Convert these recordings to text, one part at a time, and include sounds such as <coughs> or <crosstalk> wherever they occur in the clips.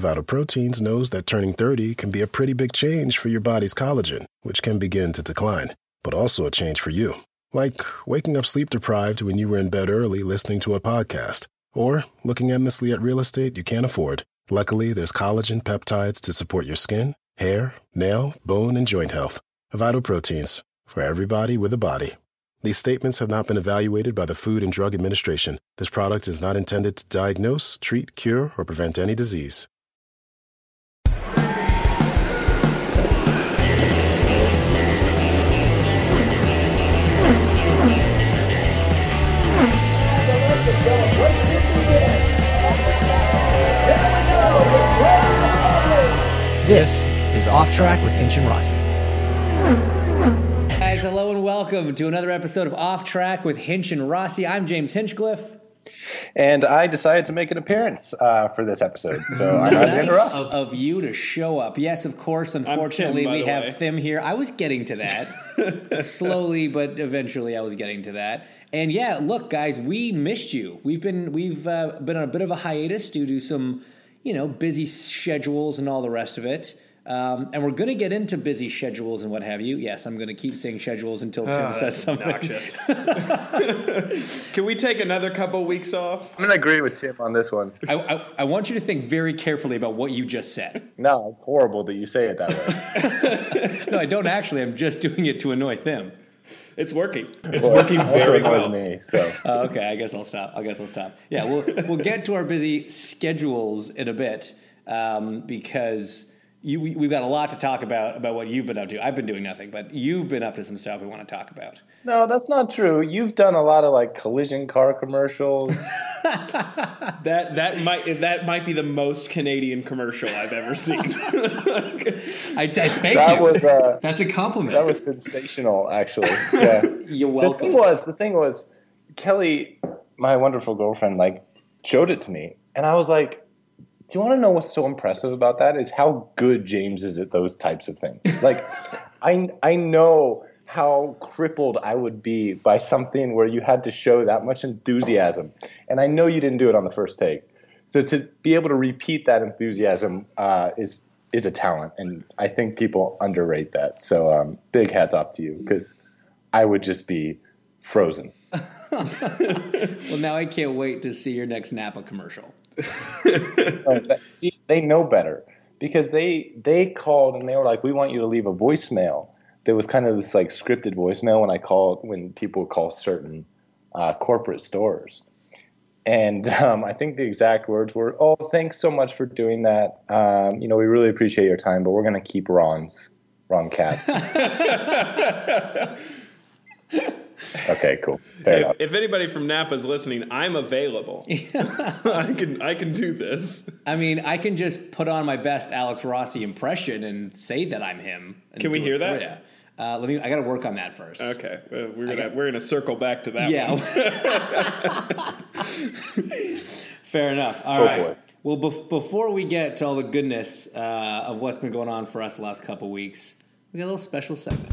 Vital Proteins knows that turning 30 can be a pretty big change for your body's collagen, which can begin to decline, but also a change for you. Like waking up sleep deprived when you were in bed early listening to a podcast, or looking endlessly at real estate you can't afford. Luckily, there's collagen peptides to support your skin, hair, nail, bone, and joint health. Vital Proteins, for everybody with a body. These statements have not been evaluated by the Food and Drug Administration. This product is not intended to diagnose, treat, cure, or prevent any disease. This is Off Track with Hinch and Rossi. Guys, hello and welcome to another episode of Off Track with Hinch and Rossi. I'm James Hinchcliffe. And I decided to make an appearance uh, for this episode. So I'm Alexander Ross. Of, of you to show up. Yes, of course. Unfortunately, by we have way. Tim here. I was getting to that <laughs> slowly, but eventually, I was getting to that. And yeah, look, guys, we missed you. We've been we've uh, been on a bit of a hiatus due to some, you know, busy schedules and all the rest of it. Um, and we're going to get into busy schedules and what have you. Yes, I'm going to keep saying schedules until Tim Ah, says something. obnoxious. <laughs> Can we take another couple weeks off? I'm going to agree with Tim on this one. I, I, I want you to think very carefully about what you just said. No, it's horrible that you say it that way. <laughs> No, I don't actually. I'm just doing it to annoy them. It's working. It's Well, working very well. me. So <laughs> Uh, okay, I guess I'll stop. I guess I'll stop. Yeah, we'll we'll get to our busy schedules in a bit um, because you we, we've got a lot to talk about about what you've been up to. I've been doing nothing, but you've been up to some stuff we want to talk about. No, that's not true. You've done a lot of like collision car commercials. <laughs> That that might that might be the most Canadian commercial I've ever seen. <laughs> <laughs> I, I thank That you. was uh, That's a compliment. that was sensational, actually. Yeah. You're The welcome. thing was, the thing was, Kelly, my wonderful girlfriend, like showed it to me, and I was like, "Do you want to know what's so impressive about that? Is how good James is at those types of things. Like, I I know how crippled I would be by something where you had to show that much enthusiasm, and I know you didn't do it on the first take. So to be able to repeat that enthusiasm uh, is is a talent, and I think people underrate that. So um, big hats off to you because I would just be frozen. <laughs> well, now I can't wait to see your next Napa commercial. They know better because they they called and they were like, "We want you to leave a voicemail." There was kind of this like scripted voicemail when I called when people call certain uh, corporate stores, and um, I think the exact words were, "Oh, thanks so much for doing that. Um, you know, we really appreciate your time, but we're going to keep Ron's Ron Cat." <laughs> okay, cool, fair if, enough. if anybody from Napa's listening, I'm available. <laughs> I can I can do this. I mean, I can just put on my best Alex Rossi impression and say that I'm him. Can we hear it for that? Ya. Uh, let me. I got to work on that first. Okay, uh, we're gonna got- we're gonna circle back to that. Yeah. one. <laughs> Fair enough. All Oh, right. boy. Well, bef- before we get to all the goodness uh, of what's been going on for us the last couple weeks, we got a little special segment.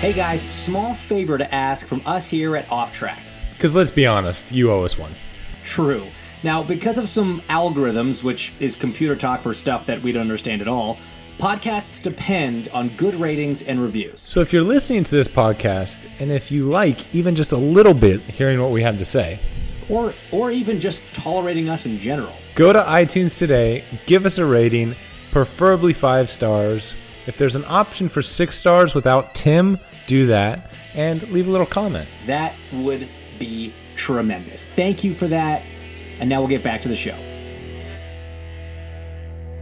Hey guys, small favor to ask from us here at Off Track. Because let's be honest, you owe us one. True. Now, because of some algorithms, which is computer talk for stuff that we don't understand at all, podcasts depend on good ratings and reviews. So if you're listening to this podcast, and if you like even just a little bit hearing what we have to say, Or or even just tolerating us in general. go to iTunes today, give us a rating, preferably five stars. If there's an option for six stars without Tim, do that, and leave a little comment. That would be tremendous. Thank you for that. And now we'll get back to the show.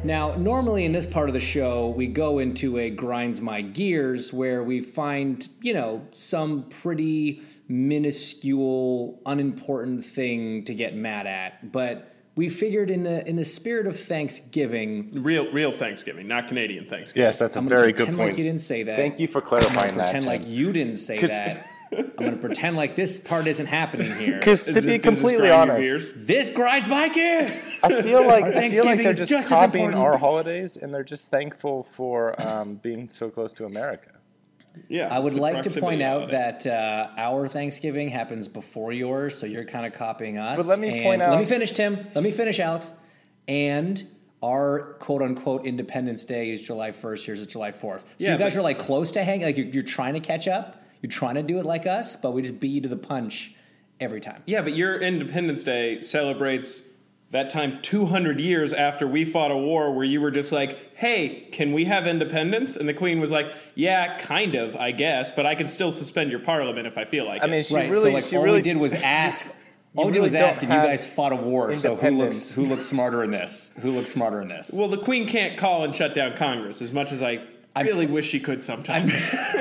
Now, normally in this part of the show, we go into a grinds my gears where we find, you know, some pretty minuscule, unimportant thing to get mad at. But we figured in the in the spirit of Thanksgiving, Real real Thanksgiving, not Canadian Thanksgiving. Yes, that's a I'm gonna very good point. like you didn't say that. Thank you for I'm gonna clarifying that. pretend like you didn't say that. I'm going to pretend like this part isn't happening here. Because to this- be does this completely grind honest. This grinds my gears. I feel like I feel Thanksgiving like they're is just, just as copying important. our holidays, and they're just thankful for um, being so close to America. Yeah, I would like to point out that uh, our Thanksgiving happens before yours, so you're kind of copying us. But let me And point Let me finish, Tim. Let me finish, Alex. And our quote unquote Independence Day is July 1st. Yours is July 4th. So Yeah, you guys but- are like close to hang. Like you're, you're trying to catch up. You're trying to do it like us, but we just beat you to the punch every time. Yeah, but your Independence Day celebrates that time 200 years after we fought a war where you were just like, hey, can we have independence? And the Queen was like, yeah, kind of, I guess, but I can still suspend your parliament if I feel like it. I it. mean, she right. really, so like she all really we did was ask. <laughs> All we did really was ask, and you guys fought a war. So who looks who looks smarter in this? Who looks smarter in this? well, the Queen can't call and shut down Congress as much as I I really wish she could sometimes. <laughs> <laughs>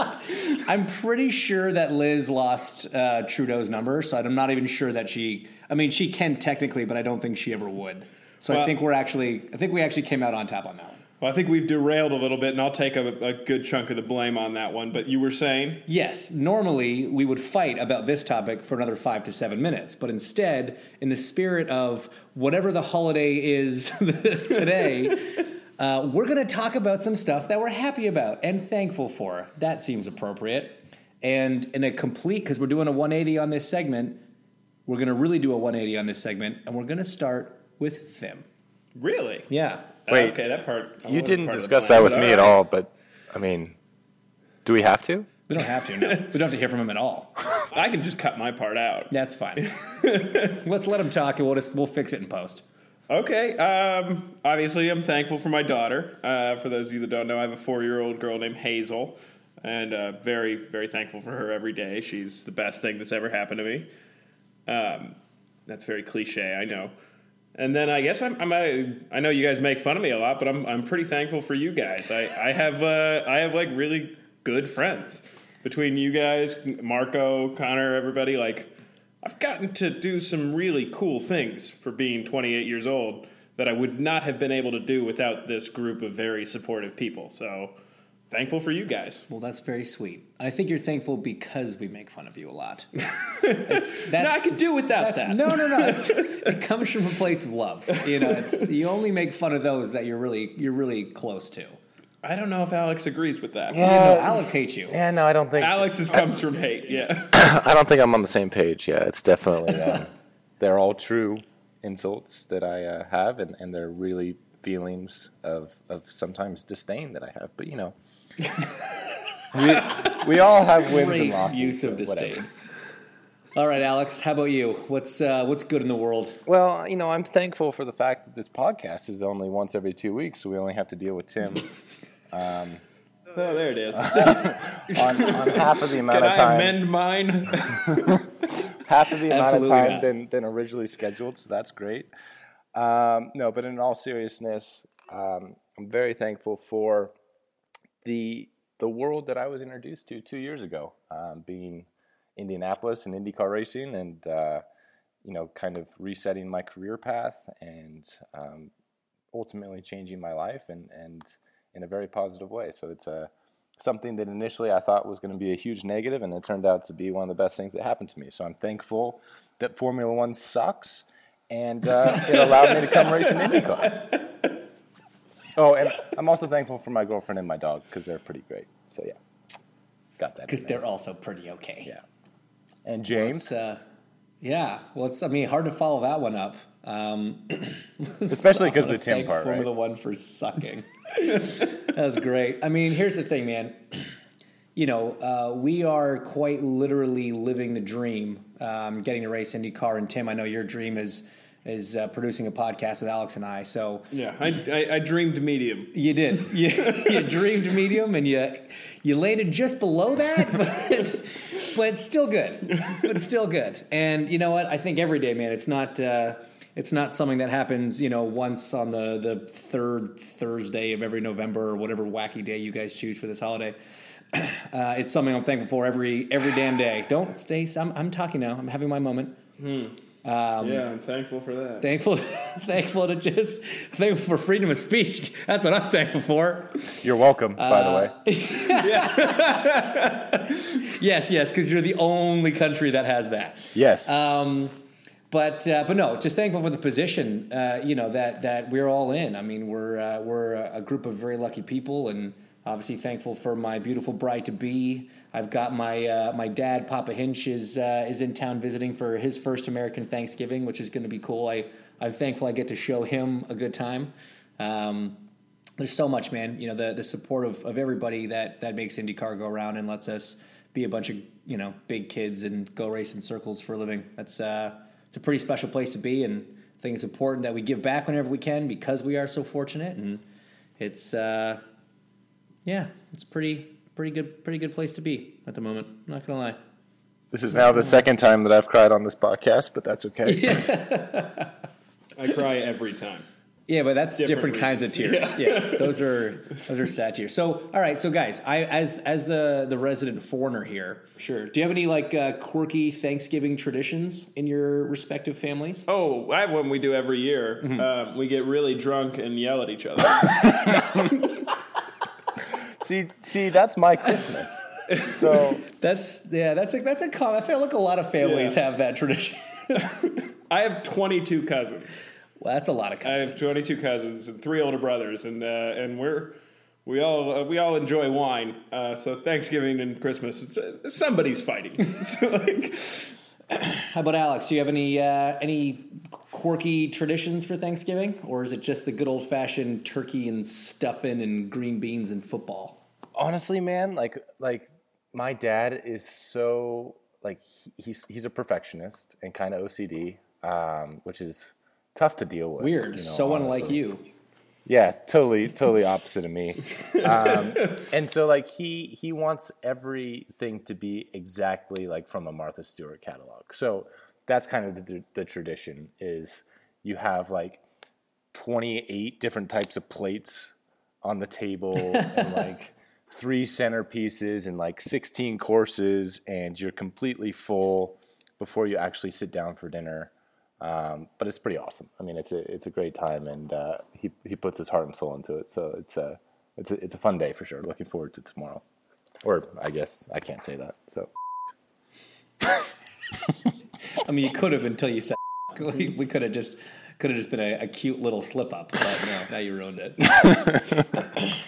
<laughs> I'm pretty sure that Liz lost uh, Trudeau's number, so I'm not even sure that she. I mean, she can technically, but I don't think she ever would. So I think we're actually. I think we actually came out on top on that one. well, I think we've derailed a little bit, and I'll take a, a good chunk of the blame on that one. But you were saying? Yes, normally we would fight about this topic for another five to seven minutes, but instead, in the spirit of whatever the holiday is <laughs> today, uh, we're going to talk about some stuff that we're happy about and thankful for. That seems appropriate. And in a complete, because we're doing a 180 on this segment, we're going to really do a 180 on this segment, and we're going to start with Tim. Really? Yeah. Wait, okay, that part. I You didn't part discuss that with but me at all, but I mean, do we have to? We don't have to. No. we don't have to hear from him at all. <laughs> I can just cut my part out. That's fine. <laughs> Let's let him talk, and we'll just we'll fix it in post. Okay. Um, obviously, I'm thankful for my daughter. Uh, for those of you that don't know, I have a four-year-old girl named Hazel, and uh, very, very thankful for her every day. She's the best thing that's ever happened to me. Um, that's very cliche, I know. And then I guess I'm, I'm I, I know you guys make fun of me a lot, but I'm I'm pretty thankful for you guys. I I have uh, I have like really good friends between you guys, Marco, Connor, everybody. Like I've gotten to do some really cool things for being 28 years old that I would not have been able to do without this group of very supportive people. So thankful for you guys. Well, that's very sweet. I think you're thankful because we make fun of you a lot. <laughs> It's, that's, No, I could do without that. No, no, no. It's, it comes from a place of love. You know, it's, you only make fun of those that you're really you're really close to. I don't know if Alex agrees with that. You know, Alex hates you. Yeah, no, I don't think. Alex's comes from hate. Yeah. <coughs> I don't think I'm on the same page. Yeah, it's definitely. Um, they're all true insults that I uh, have, and, and they're really feelings of of sometimes disdain that I have. But you know, <laughs> we, we all have wins and losses. use of so whatever. disdain. All right, Alex. How about you? What's uh, what's good in the world? Well, you know, I'm thankful for the fact that this podcast is only once every two weeks, so we only have to deal with Tim <laughs> Oh, there it is. <laughs> on, on half of the amount Can of I amend mine? <laughs> half of the amount of Absolutely time not. than, than originally scheduled, so that's great. Um, no, but in all seriousness, um, I'm very thankful for the the world that I was introduced to two years ago, um, being Indianapolis and IndyCar racing, and uh, you know, kind of resetting my career path and um, ultimately changing my life and and in a very positive way. So it's a something that initially I thought was going to be a huge negative, and it turned out to be one of the best things that happened to me. So I'm thankful that Formula One sucks, and uh, it allowed me to come race in IndyCar. <laughs> Oh, and I'm also thankful for my girlfriend and my dog because they're pretty great. So yeah, got that. Because they're also pretty okay. Yeah. And James, It's, uh, yeah. Well, it's. I mean, hard to follow that one up. Um, <clears throat> especially because the Tim part, right? Formula One for sucking. That was great. I mean, here's the thing, man. <clears throat> You know, uh, we are quite literally living the dream, um, getting to race IndyCar. And Tim, I know your dream is is uh, producing a podcast with Alex and I. So yeah, I, I, I dreamed medium. you did. <laughs> You, you dreamed medium, and you you landed just below that, <laughs> but but still good. But still good. And you know what? I think every day, man. It's not. Uh, it's not something that happens, you know, once on the, the third Thursday of every November or whatever wacky day you guys choose for this holiday. <clears throat> Uh, it's something I'm thankful for every every damn day. Don't stay. I'm, I'm talking now. I'm having my moment. yeah, I'm thankful for that. Thankful, <laughs> thankful to just thankful for freedom of speech. That's what I'm thankful for. You're welcome, by the way. <laughs> Yes, yes, because you're the only country that has that. Yes. Um, but uh, but no, just thankful for the position. Uh, you know that that we're all in. I mean, we're uh, we're a group of very lucky people, and obviously thankful for my beautiful bride to be. I've got my uh, my dad, Papa Hinch, is uh, is in town visiting for his first American Thanksgiving, which is going to be cool. I I'm thankful I get to show him a good time. Um, there's so much, man. You know, the the support of, of everybody that that makes IndyCar go around and lets us be a bunch of you know big kids and go race in circles for a living. That's uh, it's a pretty special place to be, and I think it's important that we give back whenever we can because we are so fortunate. And it's uh, yeah, it's pretty pretty good pretty good place to be at the moment. I'm Not gonna lie. This is now the second time that I've cried on this podcast, but that's okay. <laughs> I cry every time. Yeah, but that's different, Different kinds of reasons. tears. Yeah. <laughs> those are those are sad tears. So, all right, so guys, I as as the the resident foreigner here, sure. Do you have any like uh, quirky Thanksgiving traditions in your respective families? Oh, I have one we do every year. Mm-hmm. Um, we get really drunk and yell at each other. <laughs> see, see, that's my Christmas. So <laughs> That's yeah, that's a that's a common. I feel like a lot of families Yeah. have that tradition. I have 22 cousins. Well, that's a lot of cousins. I have 22 cousins and three older brothers, and uh, and we're we all uh, we all enjoy wine. Uh, so Thanksgiving and Christmas, it's, uh, somebody's fighting. <laughs> so like, <clears throat> How about Alex? Do you have any uh, any quirky traditions for Thanksgiving, or is it just the good old fashioned turkey and stuffing and green beans and football? honestly, man, like like my dad is so like he's he's a perfectionist and kind of OCD, um, which is tough to deal with. Weird. you know, so unlike you. Yeah, totally, totally opposite of me. <laughs> Um, and so, like, he he wants everything to be exactly like from a Martha Stewart catalog. So that's kind of the, the tradition is you have like twenty eight different types of plates on the table <laughs> and like three centerpieces and like sixteen courses, and you're completely full before you actually sit down for dinner. Um, but it's pretty awesome. I mean, it's a it's a great time, and uh, he he puts his heart and soul into it. So it's a it's a it's a fun day for sure. Looking forward to tomorrow, or I guess I can't say that. So <laughs> I mean, you could have until you said <laughs> we, we could have just could have just been a, a cute little slip up, but no, now you ruined it. <laughs>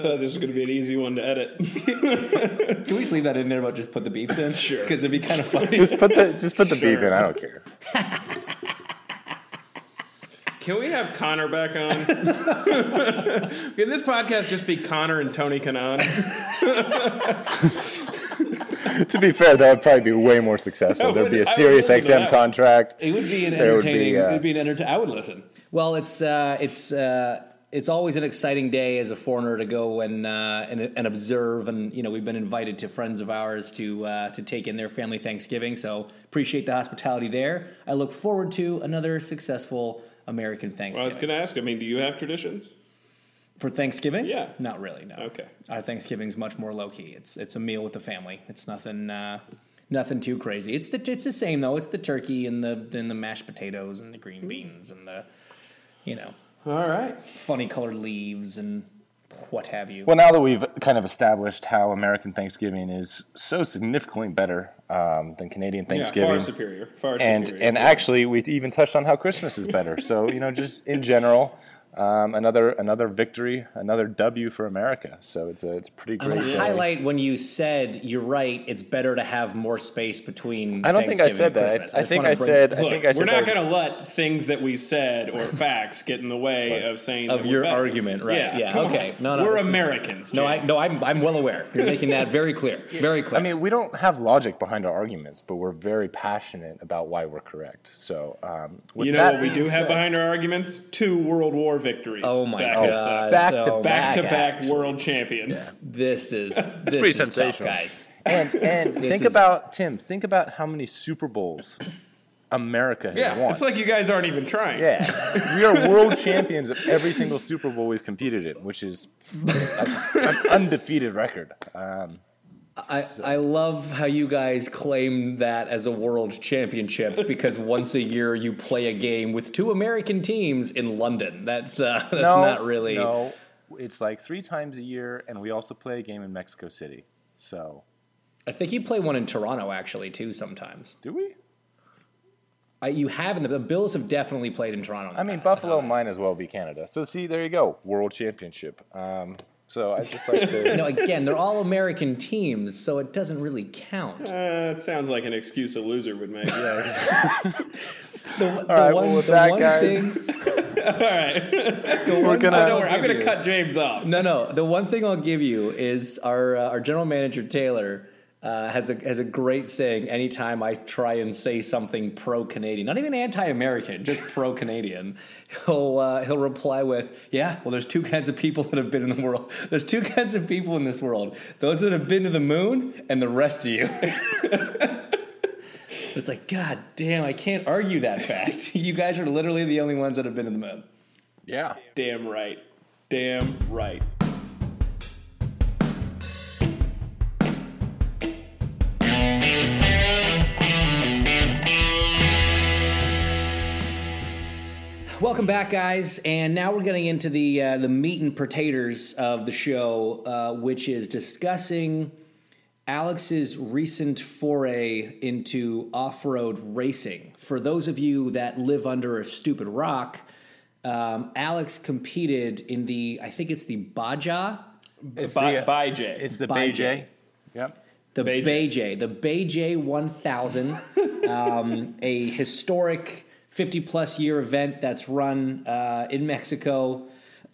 I thought this was going to be an easy one to edit. <laughs> Can we just leave that in there but just put the beeps in? Sure. Because it'd be kind of funny. just put the just put the beep in. I don't care. <laughs> Can we have Connor back on? <laughs> Can this podcast just be Connor and Tony Kanaan? to be fair, that would probably be way more successful. There'd be would- a I would serious listen to XM that. contract. It would be an There would be, entertaining. uh, it'd be an entertain. I would listen. Well, it's uh, it's uh, it's always an exciting day as a foreigner to go and uh, and, and observe. And you know, we've been invited to friends of ours to uh, to take in their family Thanksgiving. So appreciate the hospitality there. I look forward to another successful American Thanksgiving. Well, I was going to ask. I mean, do you have traditions? For Thanksgiving? Yeah. Not really. No. Okay. Our Thanksgiving's much more low key. It's it's a meal with the family. It's nothing uh, nothing too crazy. It's the it's the same though. It's the turkey and the and the mashed potatoes and the green beans and the you know All right. funny colored leaves and what have you. Well, now that we've kind of established how American Thanksgiving is so significantly better um, than Canadian Thanksgiving, Yeah, far superior. Far and superior. and actually we even touched on how Christmas is better. So you know, just in general, um, another another victory, another W for America. So it's a it's a pretty I'm great. gonna day. highlight when you said you're right. It's better to have more space between. I don't think I said that. I- Christmas. I think I bring- said- I Look, think I said we're not was- going to let things that we said or <laughs> facts get in the way of saying of that your we're argument, right? Yeah, Yeah. okay. on. No, no. We're this is- Americans. No, I, no. I'm I'm well aware. You're <laughs> making that very clear. Very clear. I mean, we don't have logic behind our arguments, but we're very passionate about why we're correct. So, um, You know what we do being have behind our arguments? Two World War victories. Oh my back god! us up. Back to Oh, Back to back, back world champions. This is <laughs> this pretty is tough, sensational. guys. And and <laughs> think is- about Tim. Think about how many Super Bowls America has Yeah, won. it's like you guys aren't even trying. yeah, we are world champions of every single Super Bowl we've competed in, which is that's <laughs> an undefeated record. Um, I, I love how you guys claim that as a world championship <laughs> because once a year you play a game with two American teams in London. That's uh, <laughs> that's no, not really. No, it's like three times a year, and we also play a game in Mexico City. So, I think you play one in Toronto actually too. Sometimes do we? I, you have in the, the Bills have definitely played in Toronto. in I mean, past, Buffalo might as well be Canada. So, see, there you go, world championship. Um, So I just like to. <laughs> You know, again, they're all American teams, so it doesn't really count. Uh, it sounds like an excuse a loser would make. <laughs> <laughs> The, the All right, well, with that, one guys- thing, We're gonna. Oh, I'm going to cut James off. no, no. The one thing I'll give you is our uh, our general manager Taylor uh, has a has a great saying. Anytime I try and say something pro Canadian, not even anti American, just pro Canadian, <laughs> he'll uh, he'll reply with, "Yeah, well, there's two kinds of people that have been in the world. <laughs> There's two kinds of people in this world: those that have been to the moon and the rest of you." <laughs> It's like, God damn, I can't argue that fact. you guys are literally the only ones that have been to the moon. Yeah. Damn right. Damn right. Welcome back, guys, and now we're getting into the uh, the meat and potatoes of the show, uh, which is discussing Alex's recent foray into off road racing. For those of you that live under a stupid rock, um, Alex competed in the I think it's the Baja, It's By, the, by it's the By Bay J. J. Yep. the Bay Bay J. J, the Bay 1000, <laughs> um, a historic 50 plus year event that's run uh, in Mexico.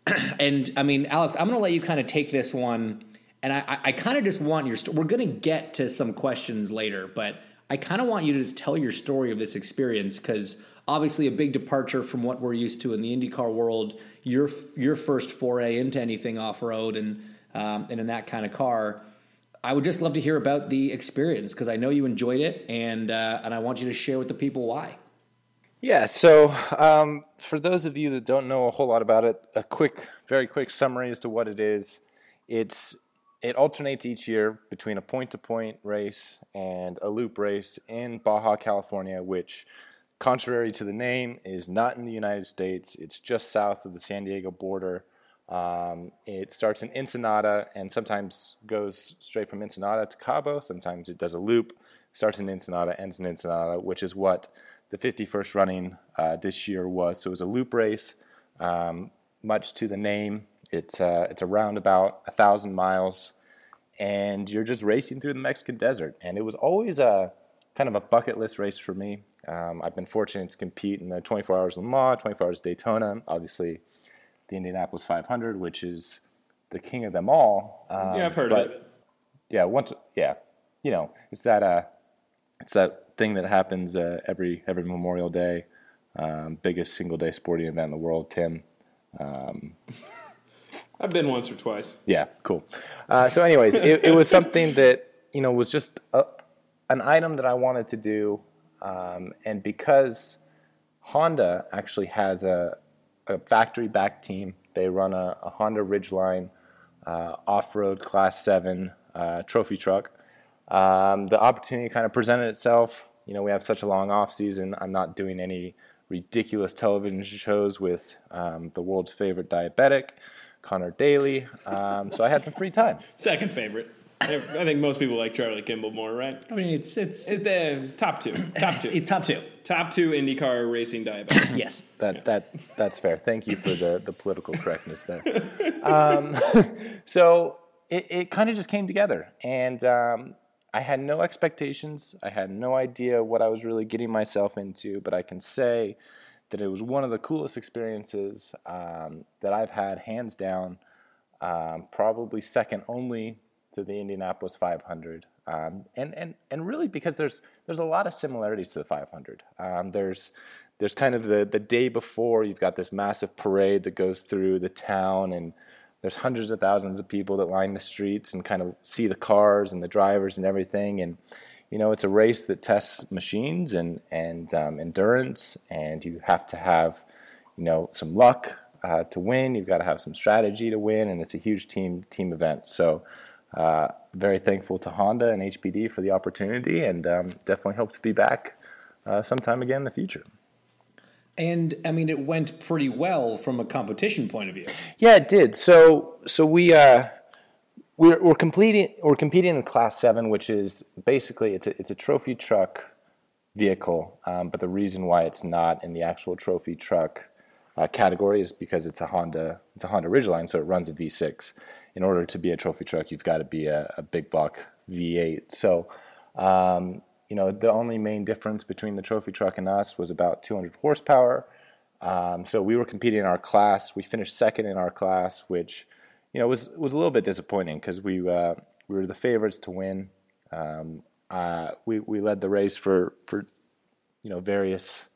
<clears throat> and I mean, Alex, I'm going to let you kind of take this one. And I, I, I kind of just want your story. We're going to get to some questions later, but I kind of want you to just tell your story of this experience because obviously a big departure from what we're used to in the IndyCar world. Your your first foray into anything off road and um, and in that kind of car. I would just love to hear about the experience because I know you enjoyed it, and uh, and I want you to share with the people why. Yeah, so um, for those of you that don't know a whole lot about it, a quick, very quick summary as to what it is. It's it alternates each year between a point-to-point race and a loop race in Baja California, which, contrary to the name, is not in the United States. It's just south of the San Diego border. Um, it starts in Ensenada and sometimes goes straight from Ensenada to Cabo. Sometimes it does a loop, starts in Ensenada, ends in Ensenada, which is what the 51st running uh, this year was. So it was a loop race, um, much to the name. It's uh, it's around about a thousand miles, and you're just racing through the Mexican desert. And it was always a kind of a bucket list race for me. Um, I've been fortunate to compete in the 24 Hours Le Mans, 24 Hours Daytona, obviously the Indianapolis 500, which is the king of them all. Um, yeah, I've heard but of it. yeah, once yeah, you know, it's that uh, it's that thing that happens uh, every every Memorial Day, um, biggest single day sporting event in the world. Tim, <laughs> I've been once or twice. yeah, cool. Uh, so, anyways, it, it was something that you know was just a, an item that I wanted to do, um, and because Honda actually has a, a factory back team, they run a, a Honda Ridgeline uh, off-road Class Seven uh, trophy truck. Um, the opportunity kind of presented itself. You know, we have such a long off season. I'm not doing any ridiculous television shows with um, the world's favorite diabetic, Connor Daly. Um, so I had some free time. <laughs> Second favorite. I think most people like Charlie Kimball more, right? I mean, it's it's It's the top two. Top two. it's top two. top two IndyCar racing diabetics. <coughs> Yes. That that that's fair. Thank you for the the political <laughs> correctness there. Um, <laughs> so it, it kind of just came together, and um, I had no expectations. I had no idea what I was really getting myself into, but I can say that it was one of the coolest experiences um, that I've had, hands down. Um, probably second only to the Indianapolis 500, um, and and and really because there's there's a lot of similarities to the 500. Um, there's there's kind of the the day before you've got this massive parade that goes through the town, and there's hundreds of thousands of people that line the streets and kind of see the cars and the drivers and everything, and you know it's a race that tests machines and and um, endurance, and you have to have you know some luck uh, to win. You've got to have some strategy to win, and it's a huge team team event. So, uh, very thankful to Honda and HPD for the opportunity, and um, definitely hope to be back uh, sometime again in the future. And I mean, it went pretty well from a competition point of view. Yeah, it did. So, so we uh, we're we're completing we're competing in Class Seven, which is basically it's a it's a trophy truck vehicle. Um, but the reason why it's not in the actual trophy truck uh, category is because it's a Honda it's a Honda Ridgeline, so it runs a V6. In order to be a trophy truck, you've got to be a, a big block V8. So um, you know the only main difference between the trophy truck and us was about 200 horsepower. Um, so we were competing in our class. We finished second in our class, which you know was was a little bit disappointing because we uh, we were the favorites to win. Um, uh, we we led the race for for you know various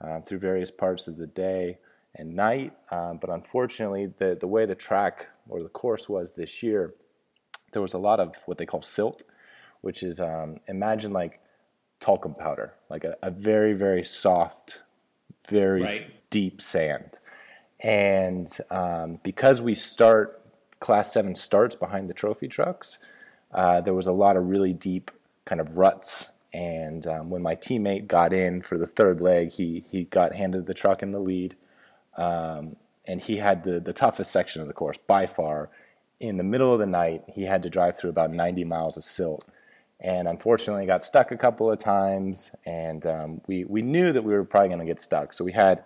uh, through various parts of the day and night, um, but unfortunately the the way the track or the course was this year, there was a lot of what they call silt, which is um, imagine like talcum powder, like a, a very very soft, very Right. deep sand, and um, because we start class seven starts behind the trophy trucks, uh, there was a lot of really deep kind of ruts. And um, when my teammate got in for the third leg, he he got handed the truck in the lead, um, and he had the the toughest section of the course by far. In the middle of the night, he had to drive through about 90 miles of silt, and unfortunately got stuck a couple of times. And um, we we knew that we were probably going to get stuck, so we had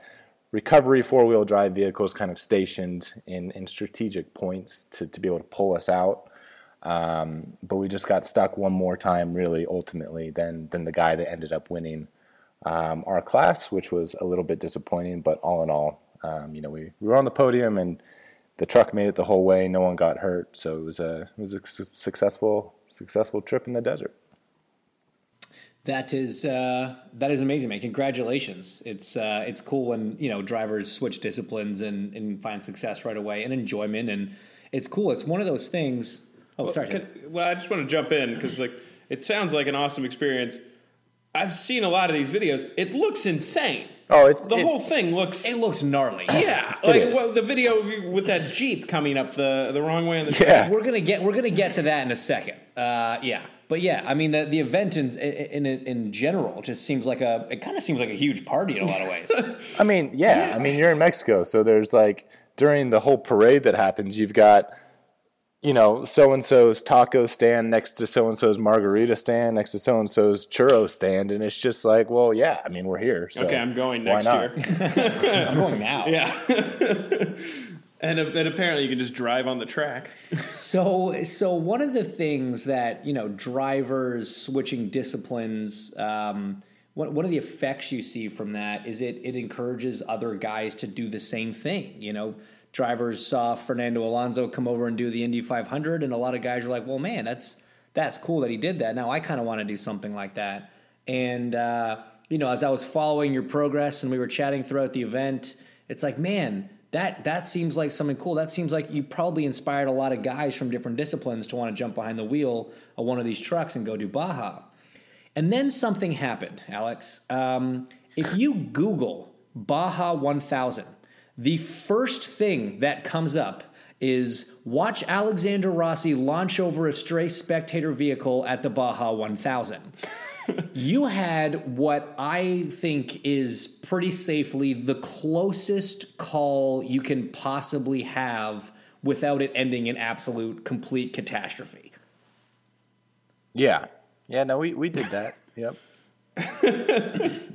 recovery four wheel drive vehicles kind of stationed in, in strategic points to, to be able to pull us out. Um, but we just got stuck one more time, really, ultimately, than, than the guy that ended up winning um, our class, which was a little bit disappointing. But all in all, um, you know, we, we were on the podium and the truck made it the whole way. No one got hurt. So it was a, it was a su- successful, successful trip in the desert. That is uh, that is amazing, man. Congratulations! It's uh, it's cool when you know drivers switch disciplines and, and find success right away and enjoyment, and it's cool. It's one of those things. Oh, sorry. Can- well, I just want to jump in because like it sounds like an awesome experience. I've seen a lot of these videos. It looks insane. Oh, it's the whole thing looks. it looks gnarly. yeah, like well, the video with that jeep coming up the the wrong way on the Yeah. We're gonna get we're gonna get to that in a second. Uh, yeah, but yeah, I mean the the event in in in general just seems like a it kind of seems like a huge party in a lot of ways. <laughs> I mean, yeah, I mean, you're in Mexico, so there's like during the whole parade that happens, you've got, you know, so and so's taco stand next to so and so's margarita stand next to so and so's churro stand, and it's just like, well, yeah, I mean, we're here. So Okay, I'm going why next not? year. <laughs> I'm going now. <laughs> yeah. And, and apparently you can just drive on the track. <laughs> So, so one of the things that you know, drivers switching disciplines, um, one one of the effects you see from that is it it encourages other guys to do the same thing. You know, drivers saw Fernando Alonso come over and do the Indy 500, and a lot of guys are like, "Well, man, that's that's cool that he did that. Now I kind of want to do something like that." And uh, you know, as I was following your progress and we were chatting throughout the event, it's like, man, that that seems like something cool. That seems like you probably inspired a lot of guys from different disciplines to want to jump behind the wheel of one of these trucks and go do Baja. And then something happened, Alex. Um, if you Google Baja 1000, the first thing that comes up is watch Alexander Rossi launch over a stray spectator vehicle at the Baja 1000. <laughs> <laughs> you had what I think is pretty safely the closest call you can possibly have without it ending in absolute complete catastrophe. Yeah, yeah, no, we we did that. <laughs> yep.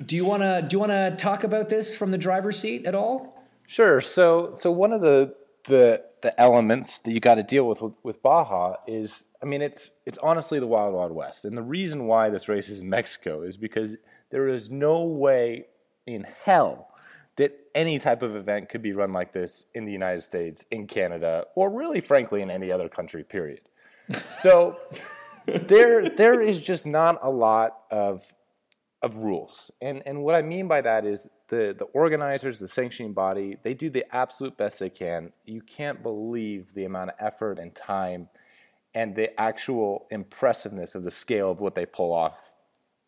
Do you want to do you want to talk about this from the driver's seat at all? Sure. So, so one of the the the elements that you got to deal with, with with Baja is, I mean, it's it's honestly the wild wild west, and the reason why this race is in Mexico is because there is no way in hell that any type of event could be run like this in the United States, in Canada, or really, frankly, in any other country. Period. So <laughs> there there is just not a lot of of rules. And and what I mean by that is the the organizers, the sanctioning body, they do the absolute best they can. You can't believe the amount of effort and time and the actual impressiveness of the scale of what they pull off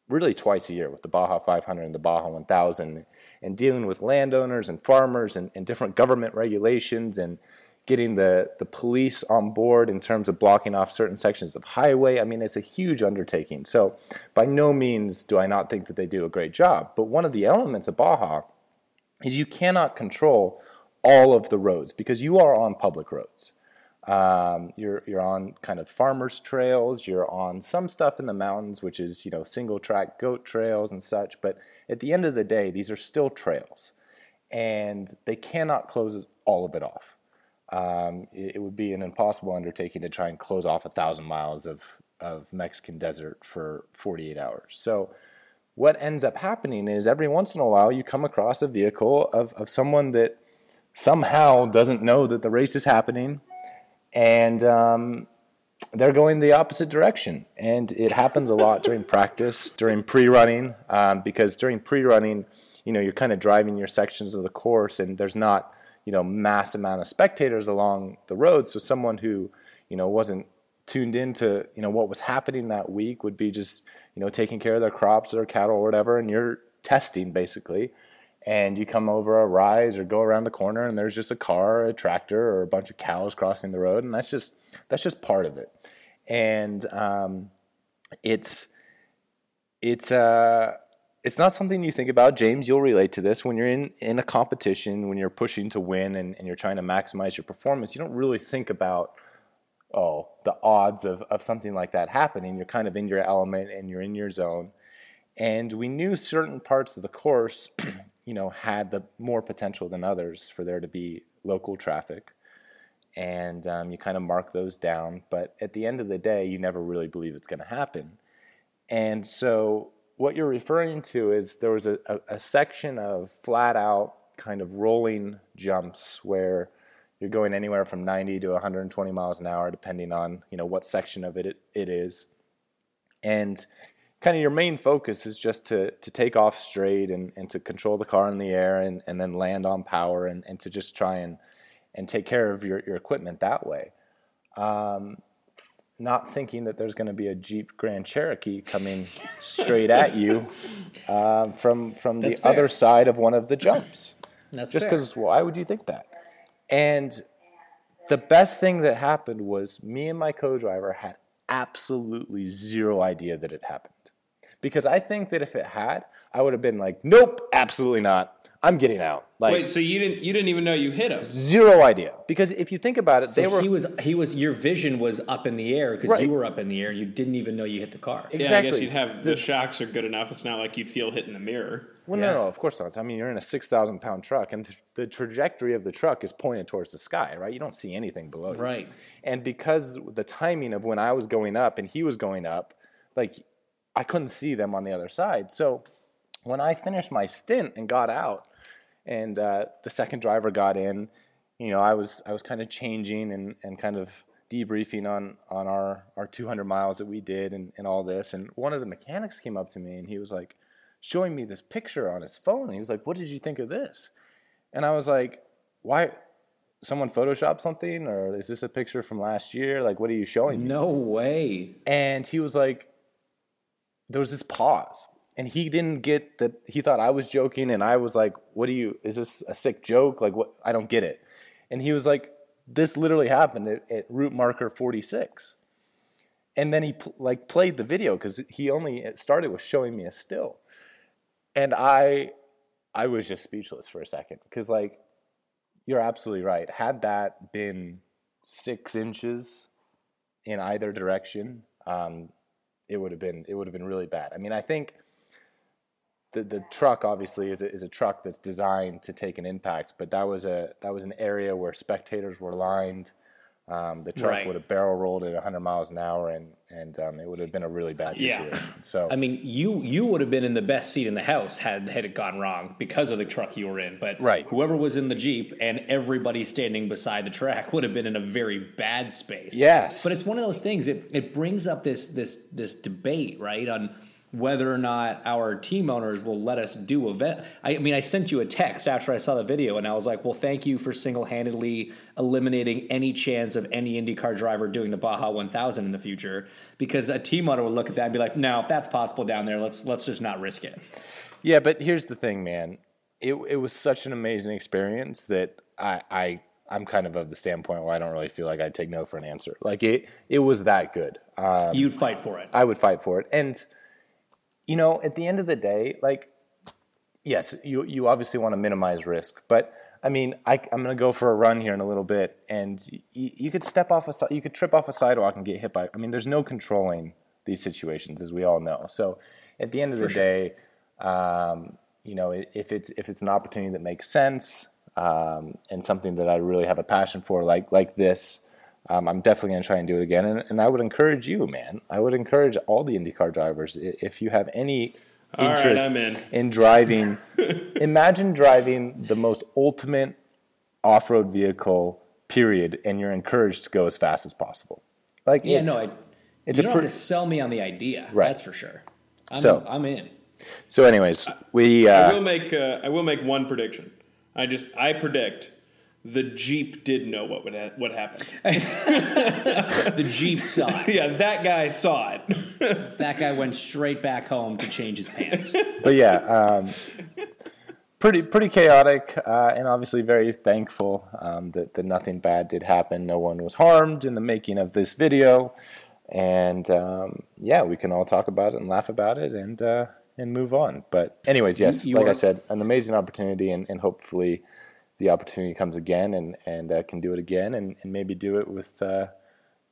really twice a year with the Baja 500 and the Baja 1000 and dealing with landowners and farmers and, and different government regulations and getting the, the police on board in terms of blocking off certain sections of highway. I mean, it's a huge undertaking. So, by no means do I not think that they do a great job. But one of the elements of Baja is you cannot control all of the roads because you are on public roads. Um, you're you're on kind of farmers trails. You're on some stuff in the mountains, which is you know single track goat trails and such. But at the end of the day, these are still trails, and they cannot close all of it off. Um, it, it would be an impossible undertaking to try and close off a thousand miles of, of Mexican desert for 48 hours. So, what ends up happening is every once in a while you come across a vehicle of, of someone that somehow doesn't know that the race is happening and um, they're going the opposite direction. And it happens a lot during practice, during pre running, um, because during pre running, you know, you're kind of driving your sections of the course and there's not, you know, mass amount of spectators along the road. So someone who, you know, wasn't tuned into, you know, what was happening that week would be just, you know, taking care of their crops or cattle or whatever. And you're testing basically and you come over a rise or go around the corner and there's just a car, a tractor, or a bunch of cows crossing the road, and that's just that's just part of it. And um, it's it's uh it's not something you think about, James. You'll relate to this when you're in in a competition, when you're pushing to win and, and you're trying to maximize your performance. You don't really think about oh the odds of of something like that happening. You're kind of in your element and you're in your zone. And we knew certain parts of the course <clears throat> you know, had the more potential than others for there to be local traffic. And um, you kind of mark those down. But at the end of the day, you never really believe it's going to happen. And so, what you're referring to is there was a, a, a section of flat out kind of rolling jumps where you're going anywhere from 90 to 120 miles an hour, depending on you know what section of it it, it is. And kind of your main focus is just to to take off straight and, and to control the car in the air and, and then land on power and, and to just try and and take care of your, your equipment that way. Um, not thinking that there's going to be a Jeep Grand Cherokee coming straight at you um, <laughs> from from That's the fair. other side of one of the jumps. That's just because why would you think that? And the best thing that happened was me and my co-driver had absolutely zero idea that it happened. Because I think that if it had, I would have been like, "Nope, absolutely not. I'm getting out." Like Wait, so you didn't you didn't even know you hit him? zero idea. Because if you think about it, So they were he was he was your vision was up in the air because Right. you were up in the air. You didn't even know you hit the car. Yeah, I guess Exactly. you'd have the, shocks are good enough. It's not like you'd feel hit in the mirror. Well, Yeah. no, no, of course not. I mean, you're in a 6,000 pound truck, and th- the trajectory of the truck is pointed towards the sky, right? You don't see anything below you. Right. And because the timing of when I was going up and he was going up, like, I couldn't see them on the other side. So when I finished my stint and got out, and uh, the second driver got in, you know, I was I was kind of changing and, and kind of debriefing on on our our 200 miles that we did and, and all this. And one of the mechanics came up to me and he was like showing me this picture on his phone. And he was like, "What did you think of this?" And I was like, "Why?" Someone photoshopped something, or is this a picture from last year? Like, what are you showing me? No way. And he was like, there was this pause. And he didn't get that he thought I was joking. And I was like, what do you, is this a sick joke? Like, what? I don't get it. And he was like, this literally happened at, at route marker 46. And then he pl- like played the video because he only started with showing me a still. And I, I was just speechless for a second because like, you're absolutely right. Had that been six inches in either direction, um, it would have been it would have been really bad. I mean, I think the the truck obviously is a, is a truck that's designed to take an impact, but that was a that was an area where spectators were lined. Um, the truck Right. would have barrel rolled at 100 miles an hour, and and um, it would have been a really bad Yeah. situation. So I mean, you you would have been in the best seat in the house had had it gone wrong because of the truck you were in. But Right. whoever was in the jeep and everybody standing beside the track would have been in a very bad space. Yes. but it's one of those things. It it brings up this this this debate right on whether or not our team owners will let us do event. I mean, I sent you a text after I saw the video, and I was like, "Well, thank you for single handedly eliminating any chance of any IndyCar driver doing the Baja 1000 in the future." Because a team owner would look at that and be like, "No, if that's possible down there, let's let's just not risk it." Yeah, but here's the thing, man. It it was such an amazing experience that I I I'm kind of of the standpoint where I don't really feel like I'd take no for an answer. Like it it was that good. Um, You'd fight for it. I would fight for it. And you know, at the end of the day, like yes, you you obviously want to minimize risk, but I mean, I, I'm going to go for a run here in a little bit, and you, you could step off a you could trip off a sidewalk and get hit by. I mean, there's no controlling these situations, as we all know. So, at the end of the day, um, you know, if it's if it's an opportunity that makes sense um, and something that I really have a passion for, like like this, um, I'm definitely going to try and do it again. And, and I would encourage you, man. I would encourage all the IndyCar drivers if you have any interest in. in driving. <laughs> imagine driving the most ultimate off-road vehicle, period, and you're encouraged to go as fast as possible. Like, Yeah, it's, no, I, it's you a don't pretty. have to sell me on the idea. Right. That's for sure. I'm, So- I'm in. So, anyways, we I uh, will make uh, I will make one prediction. I just I predict the Jeep did know what would ha- what happened. <laughs> The Jeep saw it. yeah, that guy saw it. <laughs> That guy went straight back home to change his pants. <laughs> but yeah, um, pretty pretty chaotic, uh, and obviously very thankful um, that that nothing bad did happen. No one was harmed in the making of this video, and um, yeah, we can all talk about it and laugh about it and uh, and move on. But anyways, yes, You like I said, an amazing opportunity, and, and hopefully the opportunity comes again, and and uh, can do it again, and, and maybe do it with. Uh,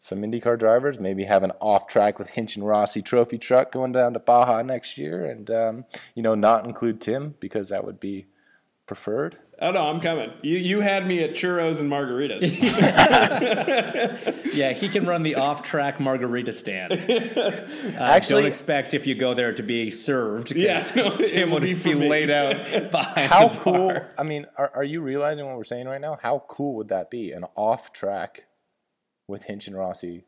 some IndyCar drivers, maybe have an off track with Hinch and Rossi trophy truck going down to Baja next year, and um, you know not include Tim because that would be preferred. Oh no, I'm coming. You you had me at churros and margaritas. <laughs> Yeah, he can run the off-track margarita stand. <laughs> Uh, Actually- don't expect if you go there to be served. Yeah, <laughs> no, Tim will will be just be laid out behind How the cool! I mean, are, are you realizing what we're saying right now? How cool would that be? An off track with Hinch and Rossi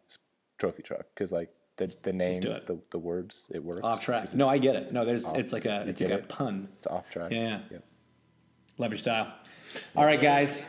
trophy truck because like the the name, the the words, it works. Off track. No, I get it. No, there's it's like a it's get like a it? pun. It's off track. Yeah. Yep. Your style. All right, guys.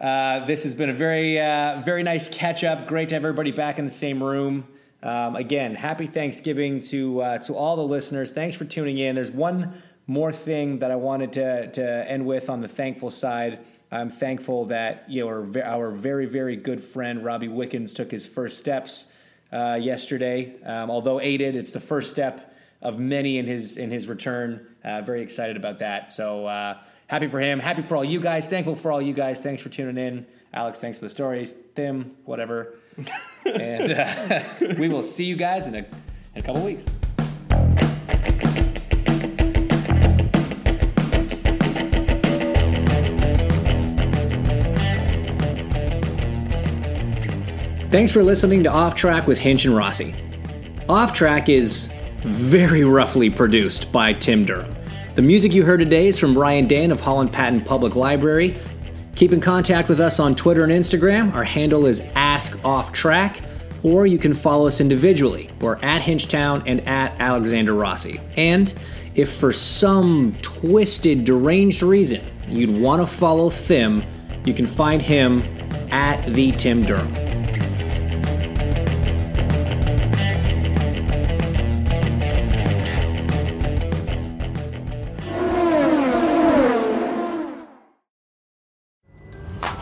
Uh, this has been a very, uh, very nice catch up. Great to have everybody back in the same room. Um, again, happy Thanksgiving to uh, to all the listeners. Thanks for tuning in. There's one more thing that I wanted to to end with on the thankful side. I'm thankful that you know our, our very very good friend Robbie Wickens took his first steps uh, yesterday. Um, although aided, it's the first step of many in his in his return. Uh, very excited about that. So uh, happy for him. Happy for all you guys. Thankful for all you guys. Thanks for tuning in. Alex, thanks for the stories. Tim, whatever. <laughs> and uh, <laughs> we will see you guys in a, in a couple weeks. Thanks for listening to Off Track with Hinch and Rossi. Off Track is very roughly produced by Tim Durham. The music you heard today is from Ryan Dan of Holland Patton Public Library. Keep in contact with us on Twitter and Instagram. Our handle is Ask Off Track, or you can follow us individually. We're at Hinchtown and at Alexander Rossi. And if for some twisted, deranged reason you'd want to follow Tim, you can find him at the Tim Durham.